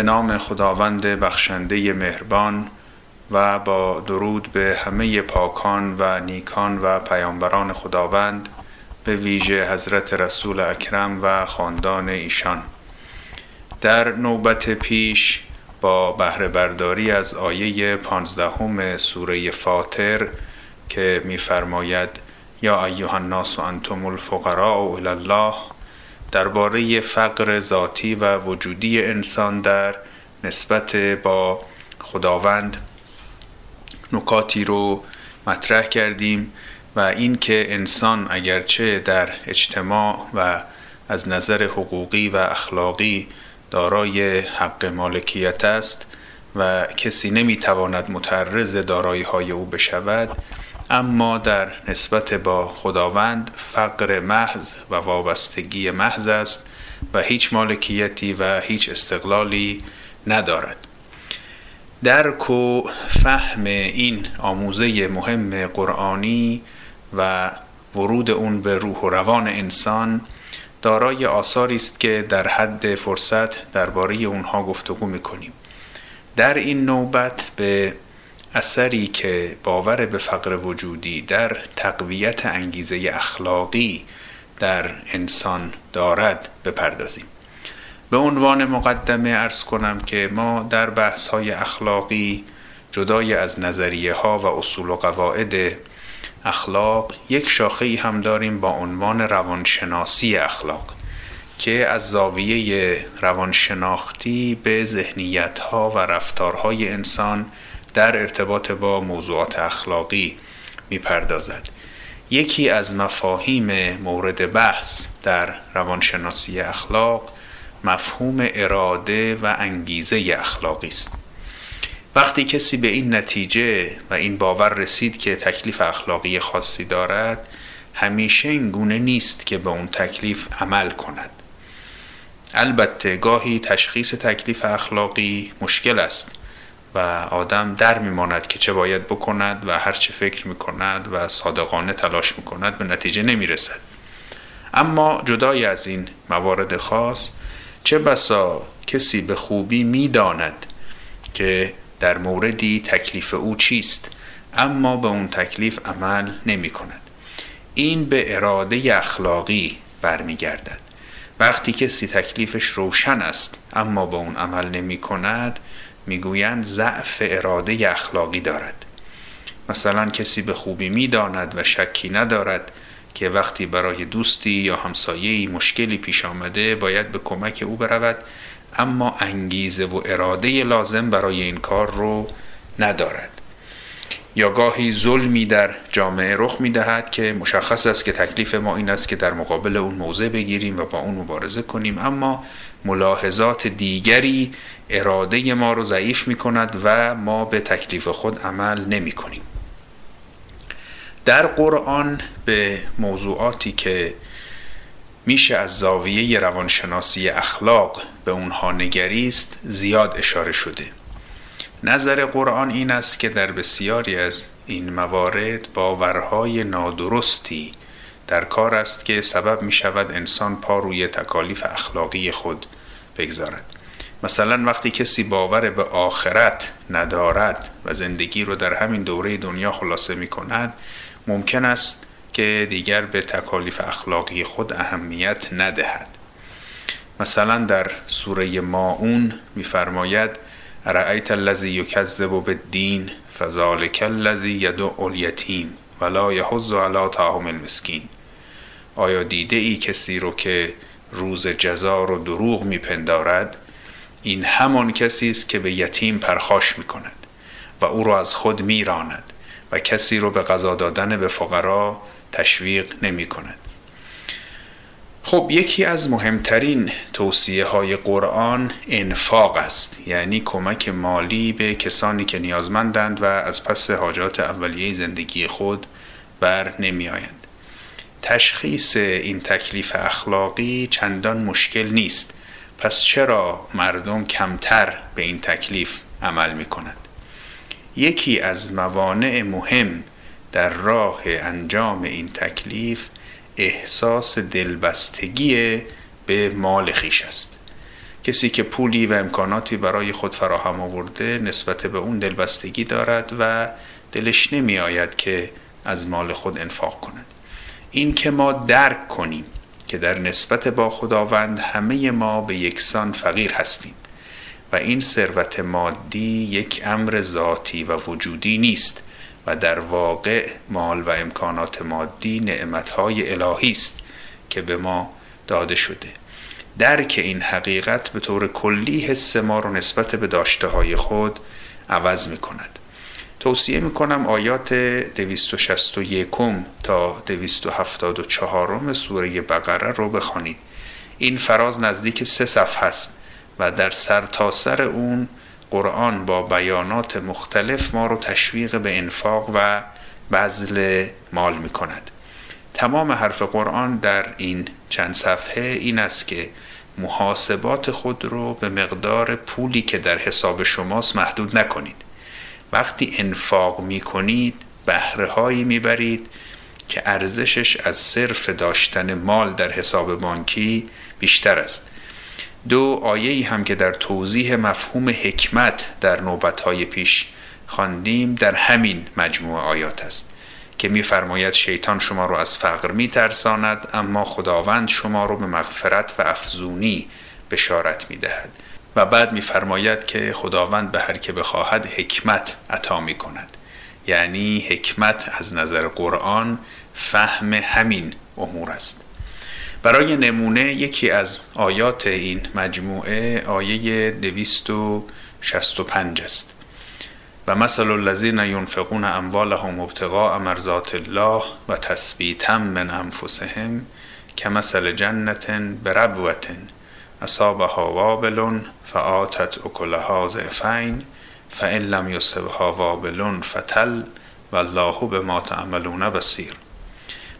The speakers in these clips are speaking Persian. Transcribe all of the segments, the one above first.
به نام خداوند بخشنده مهربان و با درود به همه پاکان و نیکان و پیامبران خداوند به ویژه حضرت رسول اکرم و خاندان ایشان. در نوبت پیش با بهره برداری از آیه پانزدهم سوره فاطر که میفرماید یا ایها الناس انتم الفقراء الی الله درباره فقر ذاتی و وجودی انسان در نسبت با خداوند نکاتی رو مطرح کردیم و اینکه انسان اگرچه در اجتماع و از نظر حقوقی و اخلاقی دارای حق مالکیت است و کسی نمی‌تواند متعرض دارایی های او بشود اما در نسبت با خداوند فقر محض و وابستگی محض است و هیچ مالکیتی و هیچ استقلالی ندارد. درک و فهم این آموزه مهم قرآنی و ورود اون به روح و روان انسان دارای آثاری است که در حد فرصت درباره اونها گفتگو می‌کنیم. در این نوبت به اثری که باور به فقر وجودی در تقویت انگیزه اخلاقی در انسان دارد بپردازیم. به عنوان مقدمه ارز کنم که ما در بحث های اخلاقی جدای از نظریه ها و اصول و قواعد اخلاق یک شاخه ای هم داریم با عنوان روانشناسی اخلاق که از زاویه روانشناختی به ذهنیت ها و رفتارهای انسان در ارتباط با موضوعات اخلاقی می‌پردازد. یکی از مفاهیم مورد بحث در روانشناسی اخلاق مفهوم اراده و انگیزه اخلاقی است. وقتی کسی به این نتیجه و این باور رسید که تکلیف اخلاقی خاصی دارد همیشه این گونه نیست که به اون تکلیف عمل کند. البته گاهی تشخیص تکلیف اخلاقی مشکل است. و آدم در میماند که چه باید بکند و هر چه فکر می‌کند و صادقانه تلاش می‌کند به نتیجه نمی‌رسد. اما جدای از این موارد خاص چه بسا کسی به خوبی می‌داند که در موردی تکلیف او چیست اما به اون تکلیف عمل نمی کند این به اراده اخلاقی برمیگردد. وقتی کسی تکلیفش روشن است اما به اون عمل نمی کند می‌گویند ضعف اراده اخلاقی دارد. مثلا کسی به خوبی می‌داند و شکی ندارد که وقتی برای دوستی یا همسایه‌ای مشکلی پیش آمده باید به کمک او برود اما انگیزه و اراده لازم برای این کار رو ندارد. یا گاهی ظلمی در جامعه رخ می دهد که مشخص است که تکلیف ما این است که در مقابل اون موضع بگیریم و با اون مبارزه کنیم. اما ملاحظات دیگری اراده ما رو ضعیف می کند و ما به تکلیف خود عمل نمی کنیم در قرآن به موضوعاتی که میشه از زاویه روانشناسی اخلاق به اونها نگریست زیاد اشاره شده. نظر قرآن این است که در بسیاری از این موارد باورهای نادرستی در کار است که سبب می شود انسان پا روی تکالیف اخلاقی خود بگذارد. مثلا وقتی کسی باور به آخرت ندارد و زندگی رو در همین دوره دنیا خلاصه می کند ممکن است که دیگر به تکالیف اخلاقی خود اهمیت ندهد. مثلا در سوره ماعون میفرماید ارأیت الذی یکذب بالدین فذلک الذی یدعو الیتیم ولا یحض علی طعام المسکین. آیا دیده ای کسی رو که روز جزا رو دروغ میپندارد؟ این همان کسی است که به یتیم پرخاش می‌کند و او را از خود میراند و کسی رو به غذا دادن به فقرا تشویق نمی کند خب یکی از مهمترین توصیه های قرآن انفاق است یعنی کمک مالی به کسانی که نیازمندند و از پس حاجات اولیه زندگی خود بر نمی آیند. تشخیص این تکلیف اخلاقی چندان مشکل نیست پس چرا مردم کمتر به این تکلیف عمل می کنند؟ یکی از موانع مهم در راه انجام این تکلیف احساس دلبستگی به مال خیش است. کسی که پولی و امکاناتی برای خود فراهم آورده نسبت به اون دلبستگی دارد و دلش نمی آید که از مال خود انفاق کند. این که ما درک کنیم که در نسبت با خداوند همه ما به یکسان فقیر هستیم و این ثروت مادی یک امر ذاتی و وجودی نیست. و در واقع مال و امکانات مادی نعمتهای الهی است که به ما داده شده. درک این حقیقت به طور کلی حس ما رو نسبت به داشته های خود عوض می کند توصیه می کنم آیات 261 تا 274 سوره بقره رو بخوانید. این فراز نزدیک سه صفحه است و در سر تا سر اون قرآن با بیانات مختلف ما رو تشویق به انفاق و بذل مال می کند تمام حرف قرآن در این چند صفحه این است که محاسبات خود رو به مقدار پولی که در حساب شماست محدود نکنید. وقتی انفاق می کنید بهره هایی می برید که ارزشش از صرف داشتن مال در حساب بانکی بیشتر است. دو آیه هم که در توضیح مفهوم حکمت در های پیش خواندیم در همین مجموعه آیات است که میفرماید شیطان شما رو از فقر میترساند اما خداوند شما رو به مغفرت و افزونی بشارت می‌دهد. و بعد میفرماید که خداوند به هر که بخواهد حکمت عطا می کند یعنی حکمت از نظر قرآن فهم همین امور است. برای نمونه یکی از آیات این مجموعه آیه 265 است. و مثل الذین ینفقون اموالهم ابتغاء مرضات الله و تثبیتا من انفسهم مثل جنت بربوة اصابها وابل فآتت اکلها ضعفین فان لم یصبها وابل فتل والله بما تعملون بصیر.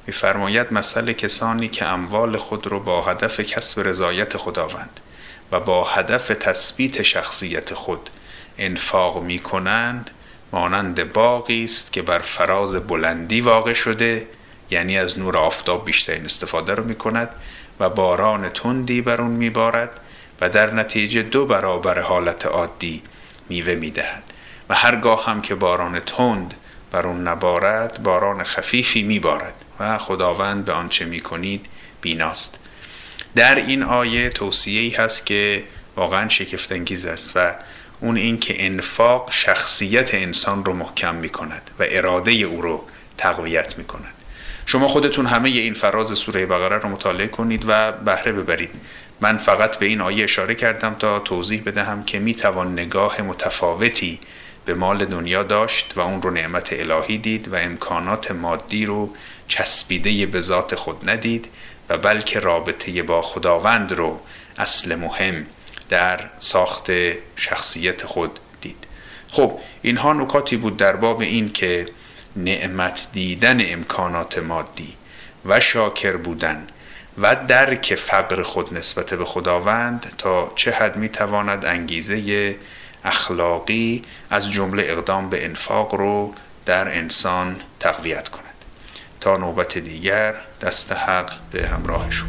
میفرماید مسئله کسانی که اموال خود را با هدف کسب رضایت خداوند و با هدف تثبیت شخصیت خود انفاق می کنند مانند باقی است که بر فراز بلندی واقع شده یعنی از نور آفتاب بیشترین استفاده رو می کند و باران تندی بر اون می بارد و در نتیجه دو برابر حالت عادی میوه می دهد و هرگاه هم که باران تند بر اون نبارد باران خفیفی می بارد و خداوند به آنچه می کنید بیناست. در این آیه توصیه ای هست که واقعا شکفتانگیز است و اون این که انفاق شخصیت انسان رو محکم می کند و اراده او رو تقویت می کند شما خودتون همه این فراز سوره بقره رو مطالعه کنید و بهره ببرید. من فقط به این آیه اشاره کردم تا توضیح بدهم که می توان نگاه متفاوتی به مال دنیا داشت و اون رو نعمت الهی دید و امکانات مادی رو چسبیده به ذات خود ندید و بلکه رابطه با خداوند رو اصل مهم در ساخت شخصیت خود دید. خب اینها نکاتی بود در باب این که نعمت دیدن امکانات مادی و شاکر بودن و درک فقر خود نسبت به خداوند تا چه حد می‌تواند انگیزه اخلاقی از جمله اقدام به انفاق رو در انسان تقویت کند. تا نوبت دیگر دست حق به همراهشون